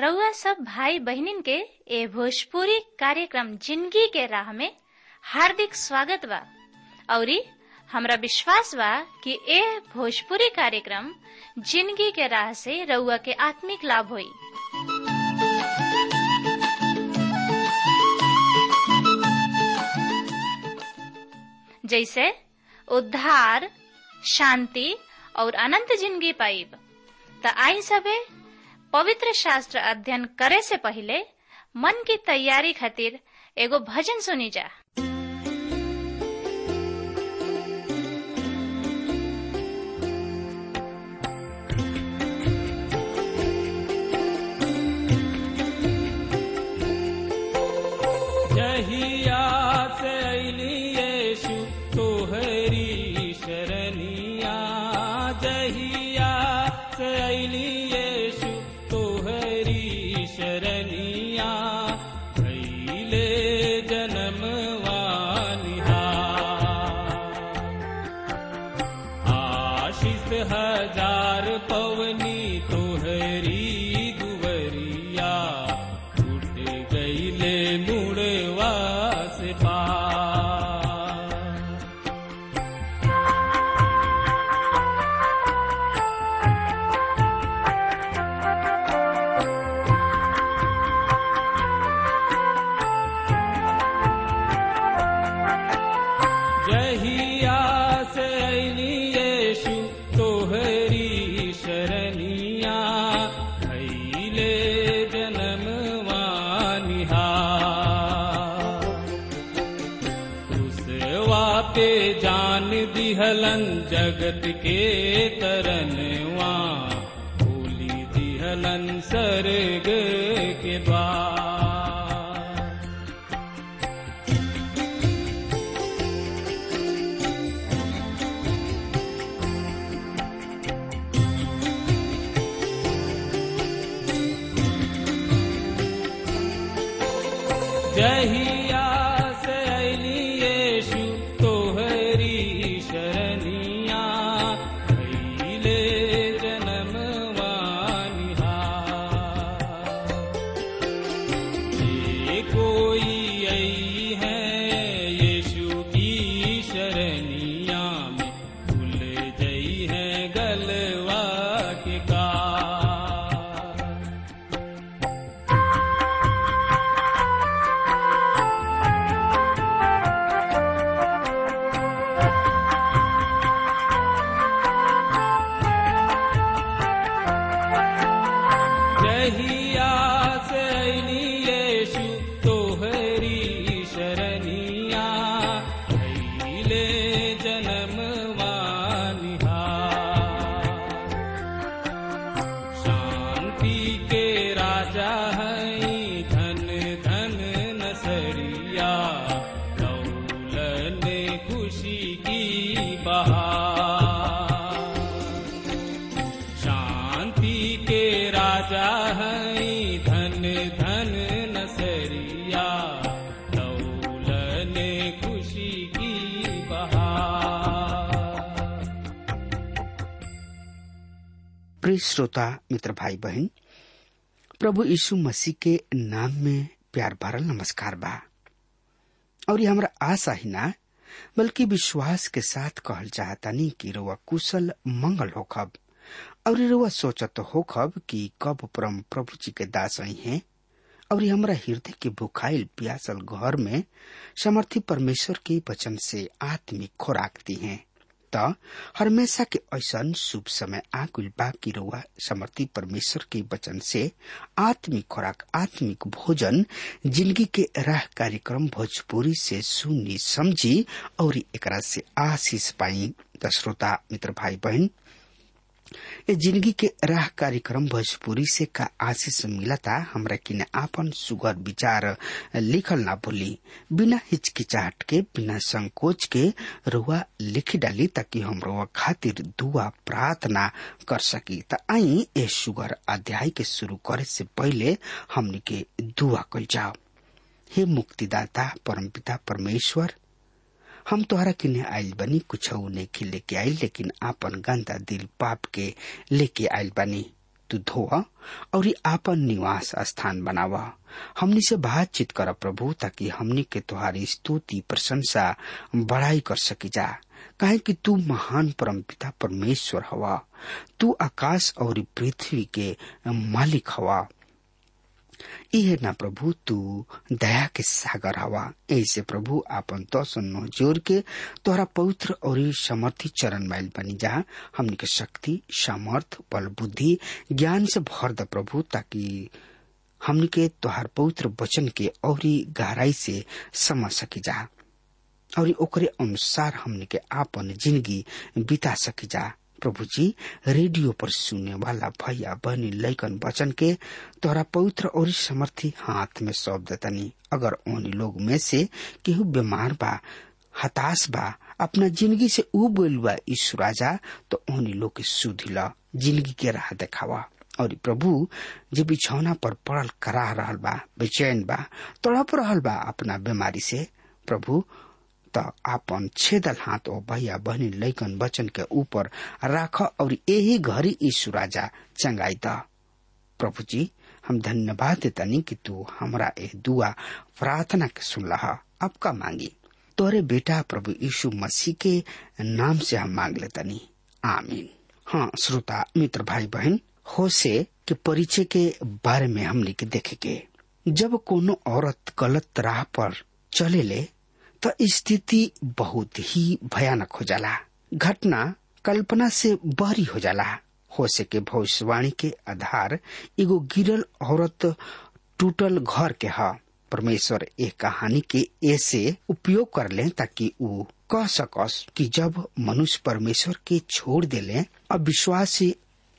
रउआ सब भाई बहिनीन के ए भोजपुरी कार्यक्रम ज़िंदगी के राह में हार्दिक स्वागत बा। औरी हमरा विश्वास बा कि ए भोजपुरी कार्यक्रम ज़िंदगी के राह से रउआ के आत्मिक लाभ होई। जैसे उद्धार, शांति और अनंत ज़िंदगी पाइब। त आई सबे पवित्र शास्त्र अध्ययन करे से पहले मन की तैयारी खातिर एगो भजन सुनी जा। जगत के तरनवा प्रिय श्रोता, मित्र भाई बहन, प्रभु यीशु मसीह के नाम में प्यार भरल नमस्कार बा। और ये हमारा आशा ही ना, बल्कि विश्वास के साथ कहल चाहतानी कि रउआ कुशल, मंगल होखब। और ये रउआ सोचत होखब कि कब परम प्रभु जी के दास आई हैं। और ये हमरा हृदय के भुखाइल प्यासल घर में समर्थी परमेश्वर के वचन से आत्मिक खुराक दी हैं। त हमेशा के ऐसा शुभ समय आकुल बाकी समर्थी परमेश्वर के वचन से आत्मिक खुराक, आत्मिक भोजन, ज़िंदगी के राह कार्यक्रम भोजपुरी से सुनी समझी और एक से आशीष पाई। श्रोता, मित्र भाई बहन ज़िंदगी के राह कार्यक्रम भोजपुरी से का आशीष मिलता, हमरा किने आपन सुगर विचार लिखल ना भूली बिना हिचकिचाहट के, बिना संकोच के रुआ लिखी डाली ताकि हम रुआ खातिर दुआ प्रार्थना कर सकी। त आई ए सुगर अध्याय के शुरू करे से पहले हमनी के दुआ कल जाओ। हे मुक्तिदाता, परमपिता परमेश्वर हम तोहरा किने आइल बनी, कुछ नहीं लेके आइल, लेकिन आपन गंदा दिल पाप के लेके आइल बनी। तू धोआ, और आपन निवास स्थान बनावा। हमनी से बातचीत कर प्रभु, ताकि हमनी के तुम्हारी स्तुति, प्रशंसा, बड़ाई कर सकी जा। काहे कि तू महान परमपिता परमेश्वर हवा। तू आकाश और पृथ्वी के मालिक हवा। इहे ना प्रभु तू दया के सागर हवा। ऐसे प्रभु आपन तो सुनो ज़ोर के तोहरा पवित्र और समर्थी चरण मैल बनी जा हमनी के शक्ति, सामर्थ, बल, बुद्धि, ज्ञान से भर द प्रभु ताकि हमनी के तोहार पवित्र वचन के और गहराई से समझ सकी जा और ओकरे अनुसार हमनी के आपन ज़िंदगी बिता सकी जा प्रभु जी रेडियो पर सुनने वाला भैया बहनी लैकन वचन के तोरा पवित्र और समर्थी हाथ में सौंप देतनी अगर उन लोग में से केहू बीमार बा, हताश बा, अपना ज़िंदगी से उबल बा ईश्वर राजा तो उन लोग के सुधिला ज़िंदगी के राह देखावा। और प्रभु जे बिछौना पर पड़ल कराह रहल बा, बेचैन बा तड़प रहल बा अपना बीमारी से। प्रभु त आपन छेदल हाथ ओ भैया बहनी लैकन वचन के ऊपर राख और यही घड़ी यीशु राजा चंगाई द प्रभु जी हम धन्यवाद देतनी कि तू हमारा ए दुआ प्रार्थना के सुनला अब का मांगी? तोरे बेटा प्रभु यीशु मसीह के नाम से हम मांग लेतनी। आमीन। हाँ श्रोता, मित्र, भाई, बहन होसे के परिचय के बारे में हमने के देखे के। जब कोनो औरत गलत राह पर चले ले तो स्थिति बहुत ही भयानक हो जाला। घटना कल्पना से बहरी हो जाला। हो सके भविष्यवाणी के आधार एगो गिरल औरत टूटल घर के ह। परमेश्वर एक कहानी के ऐसे उपयोग कर ले ताकि वो कह सकस कि जब मनुष्य परमेश्वर के छोड़ देले अब विश्वास से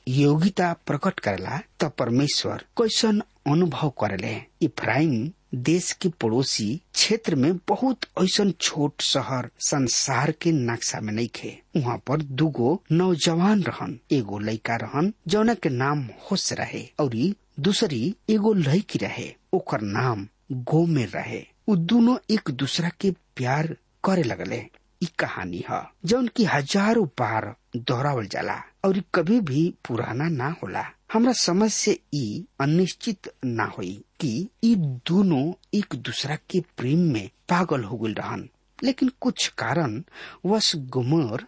योग्यता प्रकट करेला, तब परमेश्वर कैसन अनुभव करेले। इफ्राइम देश के पड़ोसी क्षेत्र में बहुत ऐसा छोट शहर, संसार के नक्शा में नहीं खे। वहाँ पर दुगो नौजवान रहन, एगो लड़का रहन जौना के नाम होश रहे, और दूसरी एगो लड़की रहे, ओकर नाम गोमेर रहे। उ दोनों एक दूसरा के प्यार करे लगले। ई कहानी है, जौन की हज़ारों बार दोहरावल जाला, और कभी भी पुराना ना होला। हमरा समझ से ई अनिश्चित ना होई कि ई दोनों एक दूसरा के प्रेम में पागल हो गए रहन। लेकिन कुछ कारण वश गुमर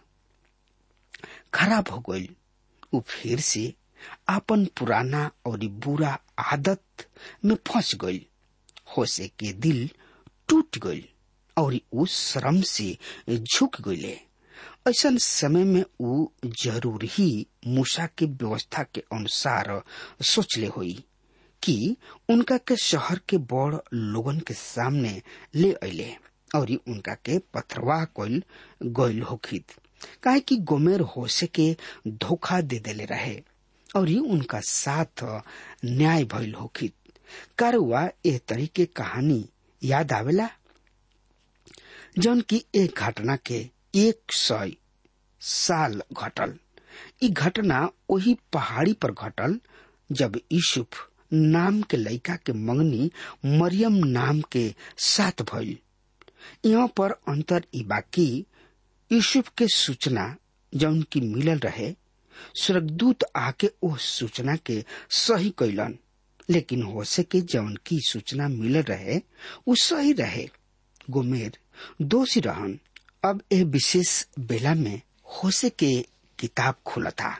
खराब हो गई वो फिर से अपन पुराना और बुरा आदत में फंस गई होसे के दिल टूट गई और उस श्रम से झुक गईले ऐसा समय में उ ज़रूर ही मूसा के व्यवस्था के अनुसार सोचले हुई कि उनका के शहर के बड़ लोगन के सामने ले अले और उनका के पथरवाह कोल गईल होखित काहे कि गोमेर होसे के धोखा दे देले रहे और उनका साथ न्याय भइल होखित कारुआ एह तरीके कहानी याद आवेला? जौन की एक घटना के एक सौ साल घटल। ई घटना वही पहाड़ी पर घटल जब यूसुफ नाम के लड़का के मंगनी मरियम नाम के साथ भइल। यहाँ पर अंतर ई बाकी यूसुफ के सूचना जौन की मिलल रहे, स्वर्गदूत आके ओ सूचना के सही कैलन लेकिन हो सके जौन की सूचना मिलल रहे वो सही रहे। गुमेर दोषी रहन। अब यह विशेष बेला में होसे के किताब खुला था।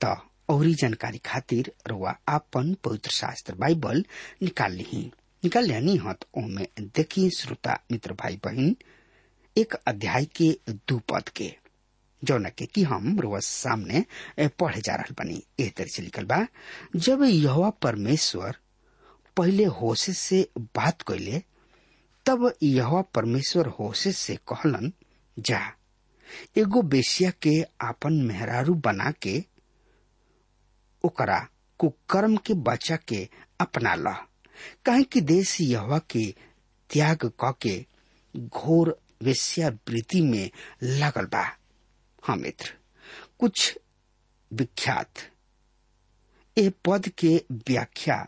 त औरी जानकारी खातिर रुआ आपन पवित्र शास्त्र बाइबल निकाल ली। निकाल लिया हत, ओमे देखी श्रोता मित्र भाई बहन एक अध्याय के दू पद के, जौन के कि हम रोज सामने पढ़े जा रहा बनी। एह तरह से लिखल बा, जब यह परमेश्वर पहले होशे से बात कैले तब यह परमेश्वर होशे से कहलन, जा, एगो बेसिया के आपन मेहरारू बना के ओकरा कुकर्म के बचा के अपना ला। काहे कि देश यहवा के त्याग क के घोर वेश्यावृत्ति में लगल बा। हाँ मित्र, कुछ विख्यात। ए पद के व्याख्या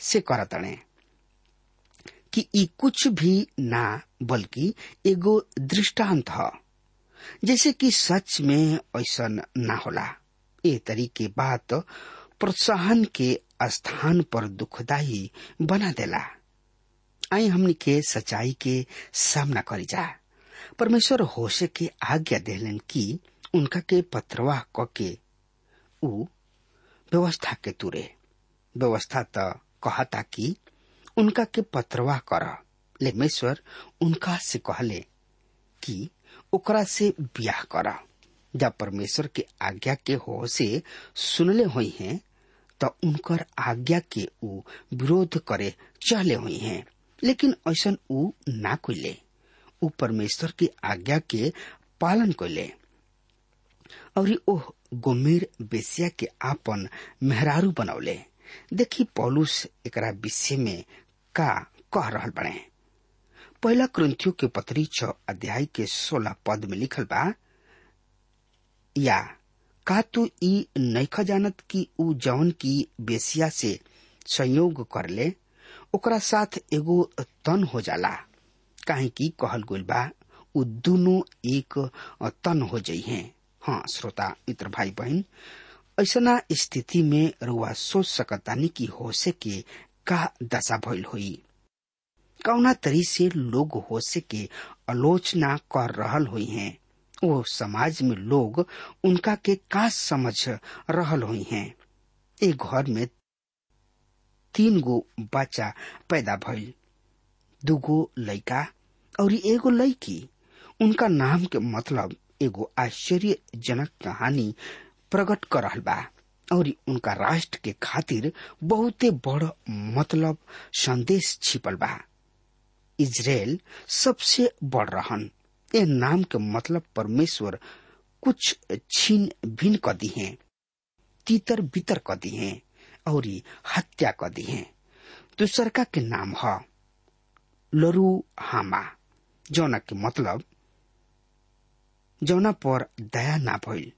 से करतणे कि ई कुछ भी ना, बल्कि एगो दृष्टांत ह। जैसे कि सच में ऐसा ना होला। ए तरीके बात प्रोत्साहन के स्थान पर दुखदाई बना देला। आई हमनी के सच्चाई के सामना करी जा। परमेश्वर होशे के आज्ञा देलन कि उनका के पत्रवाह क के व्यवस्था के तुरे। व्यवस्था त कहता कि उनका के पत्रवाह कर? लेमेश्वर उनका से कहले कि ओकरा से ब्याह कर। जब परमेश्वर के आज्ञा के हो से सुनले हुई हैं तो उनकर आज्ञा के ऊ विरोध करे चले हुई हैं। लेकिन ऐसा ऊ ना कोइले। ऊ परमेश्वर की आज्ञा के पालन कोइले। और ओह गोमेर बेसिया के आपन मेहरारू बनौले। देखी पौलुस एकरा विषय में का कह रहल बने पहला क्रंथियों के पत्री छ अध्याय के सोलह पद में लिखल बा, या, का तू ई नैख जानत कि ऊ जौन की बेसिया से संयोग कर ले, ओकरा साथ एगो तन हो जाला। काहे की कहल गइल बा दोनों एक तन हो जाइ हैं। हाँ श्रोता, मित्र भाई बहन ऐसा स्थिति में रुआ सोच सकतानी की होसे के का दशा भइल हुई। कौना तरी से लोग होसे के आलोचना कर रहल हुई हैं। वो समाज में लोग उनका के का समझ रहल हुई हैं। एक घर में तीन गो बच्चा पैदा भइल। दूगो लड़का और एगो लड़की उनका नाम के मतलब एगो आश्चर्यजनक कहानी प्रकट कर बा। और उनका राष्ट्र के खातिर बहुते बड़ मतलब संदेश छिपल बा। इजराइल सबसे बड़ रहन। ए नाम के मतलब परमेश्वर कुछ छीन भिन क दी है, तीतर बितर क दी है, और हत्या क दी है। दूसरका के नाम ह लरू हामा जौना के मतलब जौना पर दया ना भइल।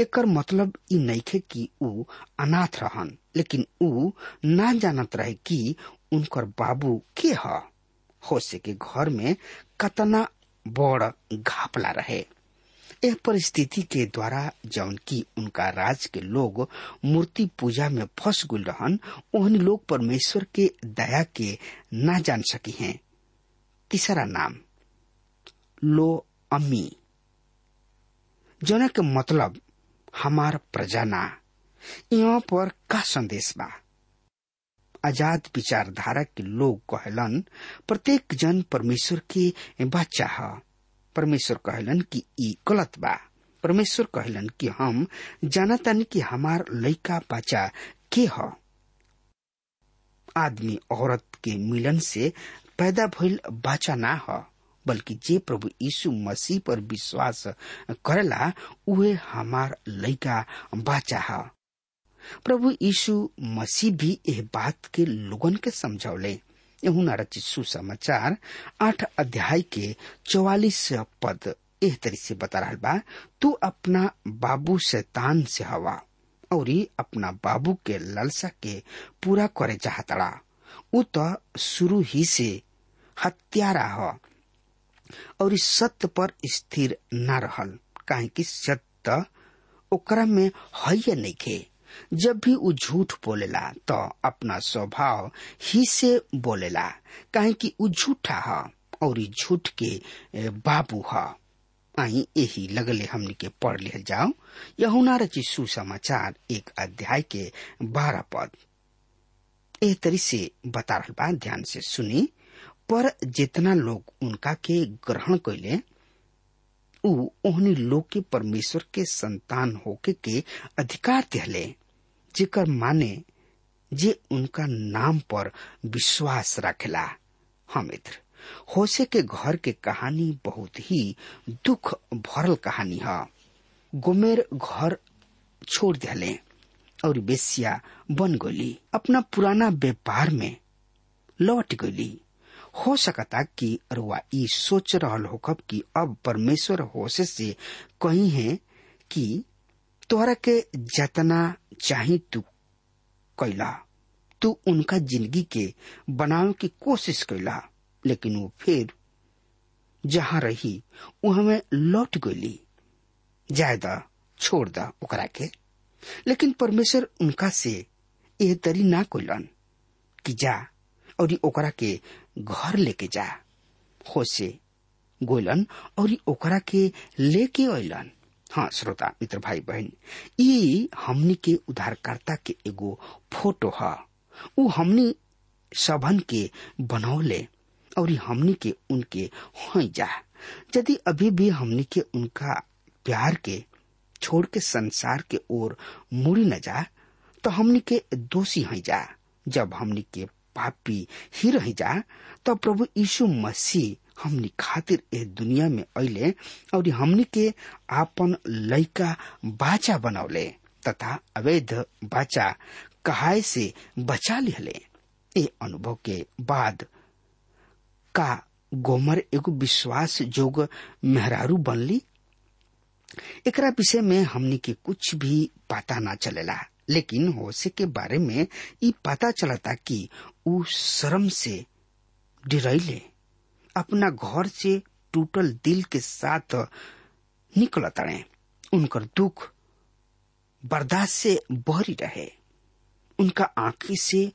एकर मतलब ई नइखे कि ऊ अनाथ रहन, लेकिन ऊ ना जानत रहे कि उनकर बाबू के ह। हो से के घर में कतना बड़ घापला रहे। यह परिस्थिति के द्वारा जौन की उनका राज के लोग मूर्ति पूजा में फंस गुल रहन, ओहन लोग परमेश्वर के दया के ना जान सकी हैं। तीसरा नाम, लो अम्मी जना के मतलब हमार प्रजा ना यहाँ पर का संदेश बा? आज़ाद विचारधारा के लोग कहलन, प्रत्येक जन परमेश्वर के बच्चा है। परमेश्वर कहलन कि ई गलत बा। परमेश्वर कहलन कि हम जानतानी कि हमार लइका बच्चा के ह। आदमी औरत के मिलन से पैदा भइल बच्चा ना ह। बल्कि जे प्रभु यीशु मसीह पर विश्वास करेला, उहे हमार लइका बच्चा है प्रभु यीशु मसीह भी यह बात के लोगन के समझौले यहुना रचित सुसमाचार, आठ अध्याय के चौवालीस पद एह तरी से बता रहा बा, तू अपना बाबू शैतान से हवा, और अपना बाबू के लालसा के पूरा करे चाहतड़ा। उ तो शुरू ही से हत्यारा ह। और इस सत्य पर स्थिर न रहल। काहे कि सत्य ओकरा में है नहीं खे। जब भी उ झूठ बोलेला तो अपना स्वभाव ही से बोलेला। काहे कि उ झूठा ह और झूठ के बाबू ह। आई यही लगले हमनी के पढ़ लिहल जाओ। यहुना रची सुसमाचार एक अध्याय के बारह पद। एह तरी से बता रहा ध्यान से सुनी। पर जितना लोग उनका के ग्रहण कैले ओहनी लोग के परमेश्वर के संतान होके के अधिकार दिहले, जेकर माने जे उनका नाम पर विश्वास रखेला। हाँ मित्र होसे के घर के कहानी बहुत ही दुख भरल कहानी है। गोमेर घर छोड़ दिले और बेसिया बन गई अपना पुराना व्यापार में लौट गई हो सकता कि रुआ ई सोच रहल होकब कि अब परमेश्वर होसे से कही है कि तोहरा के जतना चाही तू कैला। तू उनका ज़िंदगी के बनावे की कोशिश कैला, लेकिन वो फिर जहाँ रही, वो हमें लौट गई जाय द छोड़ द ओकरा के। लेकिन परमेश्वर उनका से यह तरी ना कोलन कि जा, और ओकरा के घर लेके जा। हो से गोलन और ओकरा के लेके अलन हाँ श्रोता, मित्र भाई बहन ये हमनी के उधारकर्ता के एगो फ़ोटो है। उ हमनी सबन के बनौले, और हमनी के उनके हो जा। यदि अभी भी हमनी के उनका प्यार के, छोड़ के संसार के ओर मुड़ी न जा तो हमनी के दोषी है जा, जब हमनी के पापी ही रह जा तो प्रभु यीशु मसीह हमनी खातिर ए दुनिया में अले और हमनी के आपन लइका बाचा बनौले तथा अवैध बाचा कहाय से बचा लिहले। ए अनुभव के बाद का गोमर एगो विश्वास जोग मेहरारू बनली? एकरा विषय में हमनी के कुछ भी पता ना चलेला, लेकिन होसे के बारे में ई पता चलता कि उ शर्म से डिरैले अपना घर से टूटल दिल के साथ निकल तड़े उनकर दुख बर्दाश्त से बहरी रहे। उनका आंखी से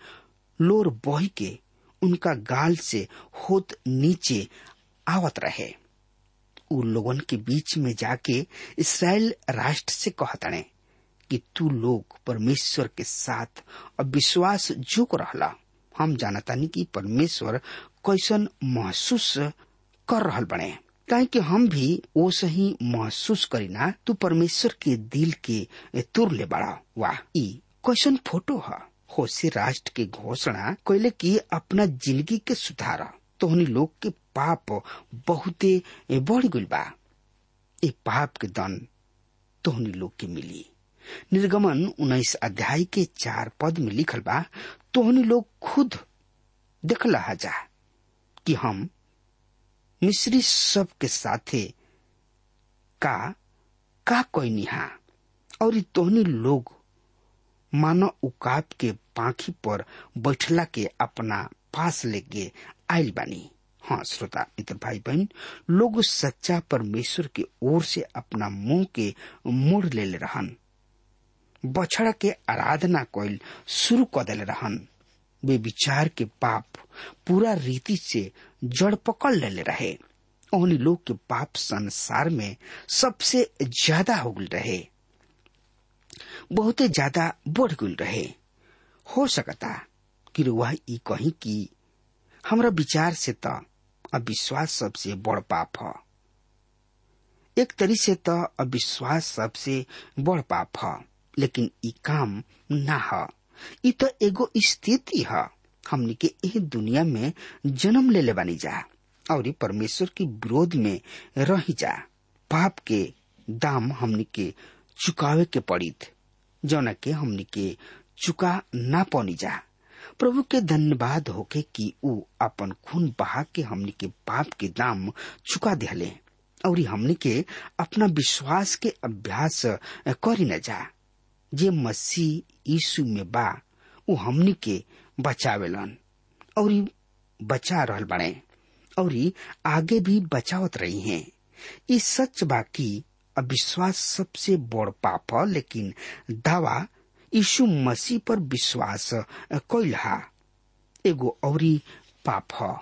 लोर बही के उनका गाल से होत नीचे आवत रहे। उ लोगन के बीच में जाके इसराइल राष्ट्र से कहतने कि तू लोग परमेश्वर के साथ अविश्वास जोक रहला। हम जानतानी कि परमेश्वर कैसन महसूस कर रहल बने। काहे कि हम भी वो सही महसूस करीना तू परमेश्वर के दिल के तुर ले बड़ा वाह कैसन फ़ोटो है? होसे राष्ट्र के घोषणा कैले की अपना ज़िंदगी के सुधार, तोहनी लोग के पाप बहुते बढ़ गइल बा। ए पाप के दन तोहनी लोग के मिली। निर्गमन उन्नीस अध्याय के चार पद में लिखल बा तोहनी लोग खुद देख देखला जा कि हम मिस्री सब के साथे का का कोई निहा। और तोहनी लोग मानो उकाब के पाखी पर बैठला के अपना पास लेके आयल बानी। हाँ श्रोता मित्र भाई बहन लोग सच्चा परमेश्वर के ओर से अपना मुँह के मोड़ ले ले रहन। बछड़ा के आराधना कोयल शुरू कर दिले रहन। वे विचार के पाप पूरा रीति से जड़ पकड़ ले ले रहे। उन्हीं लोग के पाप संसार में सबसे ज़्यादा हो गल रहे। बहुते ज़्यादा बढ़ गल रहे। हो सकता कि वह ई कहीं कि हमरा विचार से त अविश्वास सबसे बड़ पाप है। एक तरी से त अविश्वास सबसे बड़ पाप है। लेकिन ई काम ना है। तो एगो स्थिति है। हमनी के एह दुनिया में जन्म ले ले बानी जा। और परमेश्वर के विरोध में रही जा। पाप के दाम हमनी के चुकावे के पड़ित। जौना के हमनी के चुका ना पौनी जा। प्रभु के धन्यवाद होके कि ऊ अपन खून बहा के हमनी के पाप के दाम चुका दिले और हमनी के अपना विश्वास के अभ्यास करी न जा। जे मसीह यीशु में बा ऊ हमनी के बचावेलन। और बचा रहल बने और आगे भी बचावत रही हैं। ये सच बा कि अविश्वास सबसे बड़ पाप है, लेकिन दावा यीशु मसीह पर विश्वास कैलहा एगो औरी पाप ह,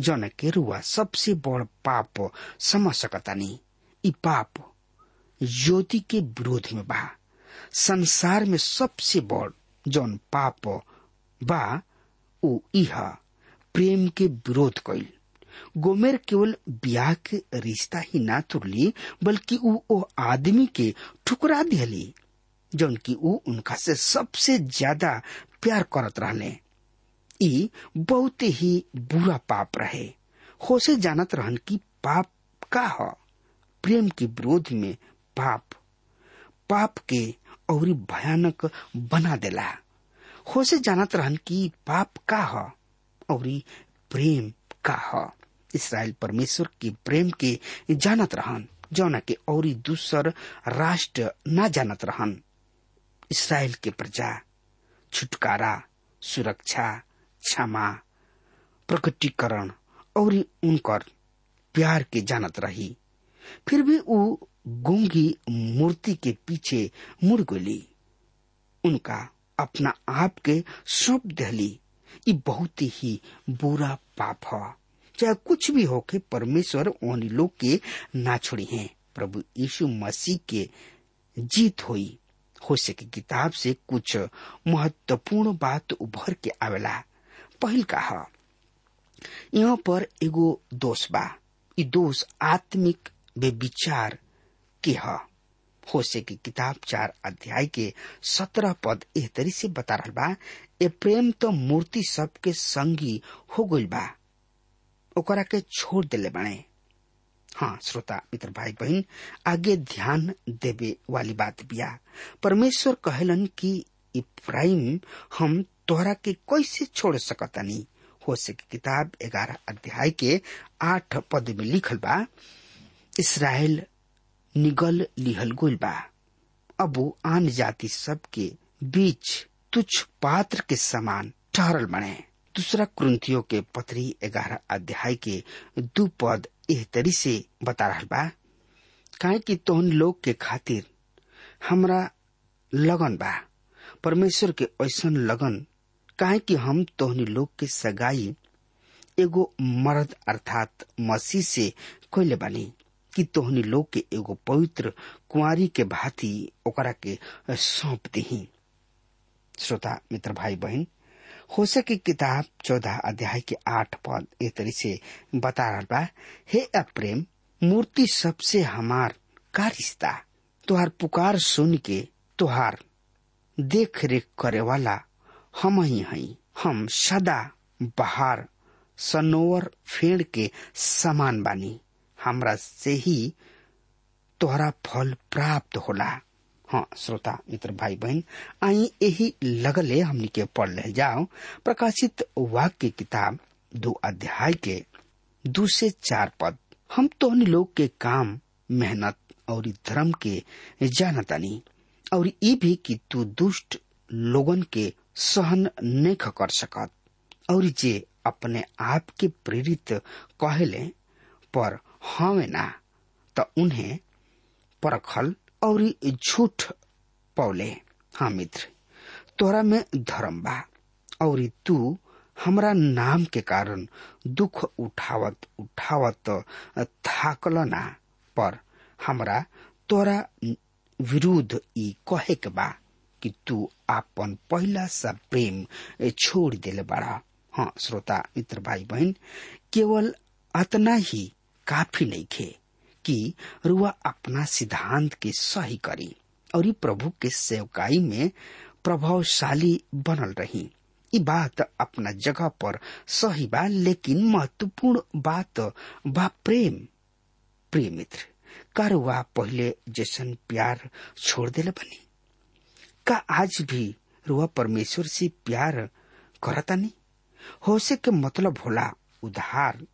जौन के रुआ सबसे बड़ पाप समझ सकतानी। ई पाप ज्योति के विरोध में बा। संसार में सबसे बड़ जौन पाप बा ऊ इह, प्रेम के विरोध कैल गोमेर केवल ब्याह के रिश्ता ही ना तुरली, बल्कि ऊ ओ आदमी के ठुकरा दिहली जौन की ऊ उनका से सबसे ज़्यादा प्यार करत रहले। ई बहुत ही बुरा पाप रहे। होसे जानत रहन की पाप का ह? प्रेम के विरोध में पाप। पाप के और भयानक बना देला। होसे जानत रहन की पाप का ह? और प्रेम का ह? इसराइल परमेश्वर के प्रेम के जानत रहन, जौना के और दूसर राष्ट्र ना जानत रहन। इसराइल के प्रजा, छुटकारा, सुरक्षा, क्षमा, प्रकटीकरण, और उनकर प्यार के जानत रही। फिर भी ऊ गूँगी मूर्ति के पीछे मुड़ गली उनका अपना आप के सौंप दहली ये बहुत ही बुरा पाप है चाहे कुछ भी होके परमेश्वर उन लोग के ना छोड़ी हैं। प्रभु यीशु मसीह के जीत हुई। हो सके किताब से कुछ महत्वपूर्ण बात उभर के आवेला। पहल कहा, यहाँ पर एगो दोष बा। दोष आत्मिक बेविचार के ह हो से की किताब चार अध्याय के सत्रह पद एह तरी से बता रहा बा, ए प्रेम तो मूर्ति सबके संगी हो गइल बा, ओकरा के छोड़ देले बाणे हाँ श्रोता, मित्र भाई बहन आगे ध्यान देवे वाली बात बिया। परमेश्वर कहलन कि इब्राहिम हम तोहरा के कैसे छोड़ सकतानी? हो से किताब ग्यारह अध्याय के आठ पद में लिखल बा इसराइल निगल लिहल गोल बा। अब आन जाति सब के बीच तुच्छ पात्र के समान ठहरल बने। दूसरा क्रंथियों के पत्री ग्यारह अध्याय के दू पद एह तरी से बता रहा बा। काहे कि तोहन लोग के खातिर हमरा लगन बा। परमेश्वर के ऐसन लगन, काहे कि हम तोहनी लोग के सगाई एगो मर्द अर्थात मसीह से कोयले बानी। कि तोहनी लोग के एगो पवित्र कुंवारी के भांति ओकरा के सौंप दही। श्रोता, मित्र भाई बहन होसे की किताब चौदह अध्याय के आठ पद ए तरी से बता रहा बा, हे अप्रेम मूर्ति सबसे हमार का रिश्ता? तुहार पुकार सुन के तुहार देख रेख करे वाला हम ही हई हम सदा बहार सनोवर फेड़ के समान बानी। हमरा से ही तोहरा फल प्राप्त होला। हाँ श्रोता, मित्र भाई बहन आई यही लगले हमनी के पढ़ ले जाओ, प्रकाशित वाक्य किताब दो अध्याय के दो से चार पद। हम तो लोग के काम, मेहनत और धर्म के जानतानी और ये भी कि तू दुष्ट लोगन के सहन नहीं कर सकत, और जे अपने आप के प्रेरित कहले, पर हमें ना तो उन्हें परखल और झूठ पौले। हाँ मित्र, तोरा में धर्म बा, और तू हमरा नाम के कारण दुख उठावत उठावत, थाकल ना, पर हमरा तोरा विरुद्ध ई कहे के बा कि तू आपन पहला सा प्रेम छोड़ देले बड़ा। हाँ श्रोता, मित्र भाई बहन केवल अतना ही काफ़ी नहीं खे कि रुआ अपना सिद्धांत के सही करी और प्रभु के सेवकाई में प्रभावशाली बनल रही। ये बात अपना जगह पर सही बा, लेकिन महत्वपूर्ण बात बा प्रेम। प्रिय मित्र, का रुआ पहले जैसन प्यार छोड़ देले बनी? का आज भी रुआ परमेश्वर से प्यार करता नहीं होसे के मतलब होला उधार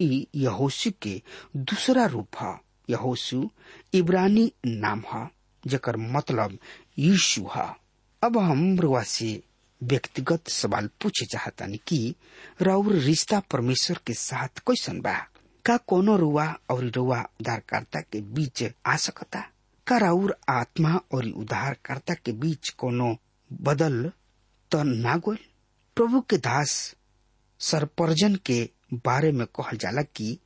ई यहोशु के दूसरा रूप है। यहोशु इब्रानी नाम है, जकर मतलब यीशु है। अब हम रुआ से व्यक्तिगत सवाल पूछे चाहतनी कि राउर रिश्ता परमेश्वर के साथ कैसन बा? का कोनो रुआ और रुआ उद्धारकर्ता के बीच आ सकता? का राउर आत्मा और उद्धारकर्ता के बीच कोनो बदल तो ना गोल? प्रभु के दास, सरपर्जन के बारे में कहल जाला कि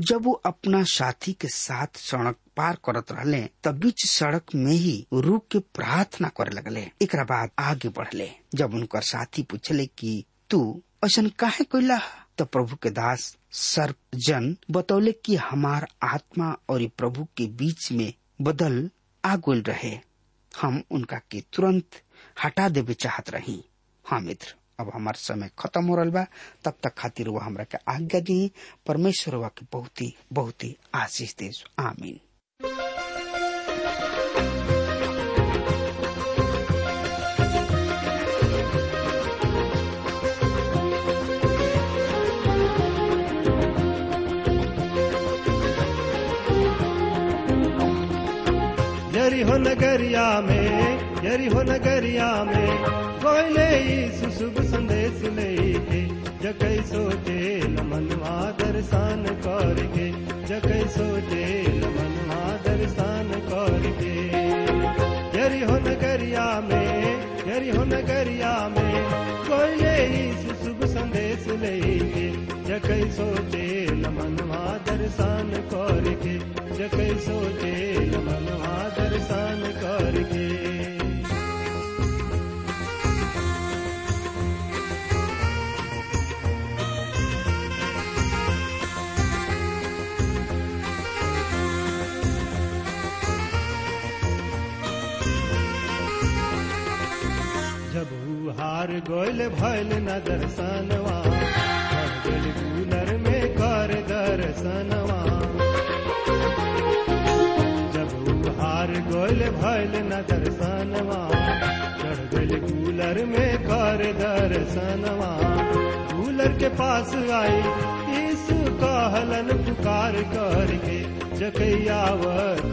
जब वो अपना साथी के साथ सड़क पार करत रहले, तब बीच सड़क में ही रुक के प्रार्थना करे लगले। एक बाद आगे बढ़ले। जब उनकर साथी पूछले कि, तू ऐसा काहे कैला तो प्रभु के दास सर्पजन बतौले कि हमार आत्मा और प्रभु के बीच में बदल आगुल रहे। हम उनका के तुरंत हटा देवे चाहत रही। हाँ मित्र अब हमार समय खत्म हो रहा बा। तब तक खातिर वो हमरा के आज्ञा दी। परमेश्वर वा के बहुत ही बहुत ही आशीष दे। आमीन। हो नगरिया में यरी हो नगरिया में, कोई नहीं सुशुभ संदेश ले के जग सोचे नमन आदर सान कर के जग सोचे नमन आदर सान कर के यरी हो नगरिया में यरी हो नगरिया में, कोई नहीं सुशुभ संदेश ले के जग सोचे नमन आदर सान कर के जग सोचे नमन आदर सान कर के गोयल भैल न दर्शनवा गल गुलर में कर दर्शनवा जब हार गोयल भैल न दर्शनवा चढ़ गल गुलर में कर दर्शनवा गुलर के पास आई यीशु कहलन पुकार करके जकैयावत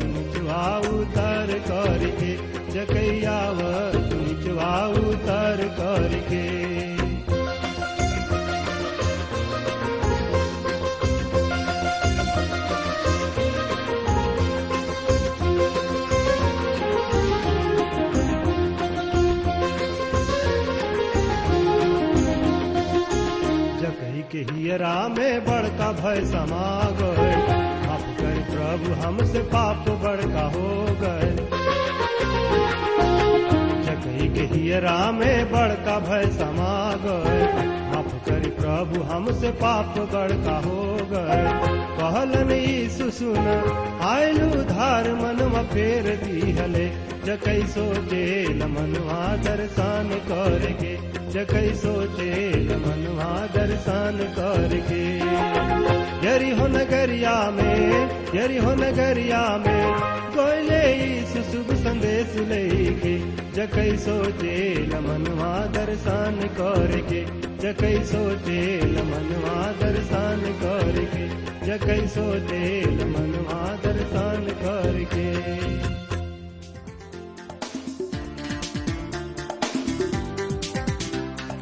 उतर करके जकैयावत निचवा उतर करके। जकई के हियरा में बड़का भय समा प्रभु, हमसे पाप बड़का हो गए। हियरा में बड़का भय समा गए। माफ़ कर प्रभु, हमसे पाप बड़का हो गए। कहलन यीशु सुन आयलु धार मनवा फेर दिहले जकई सोचे मनवा दर्शन करके जकई सोचे मनवा दर्शन करके। यरी हो नगरिया में, यरी हो नगरिया में गोले शुभ संदेश लेके। जकई सोचे मनवा दर्शन करके। जकई सोचे मनवा दर्शन करके। जकई सोचे मनवा दर्शन करके।